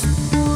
Peace.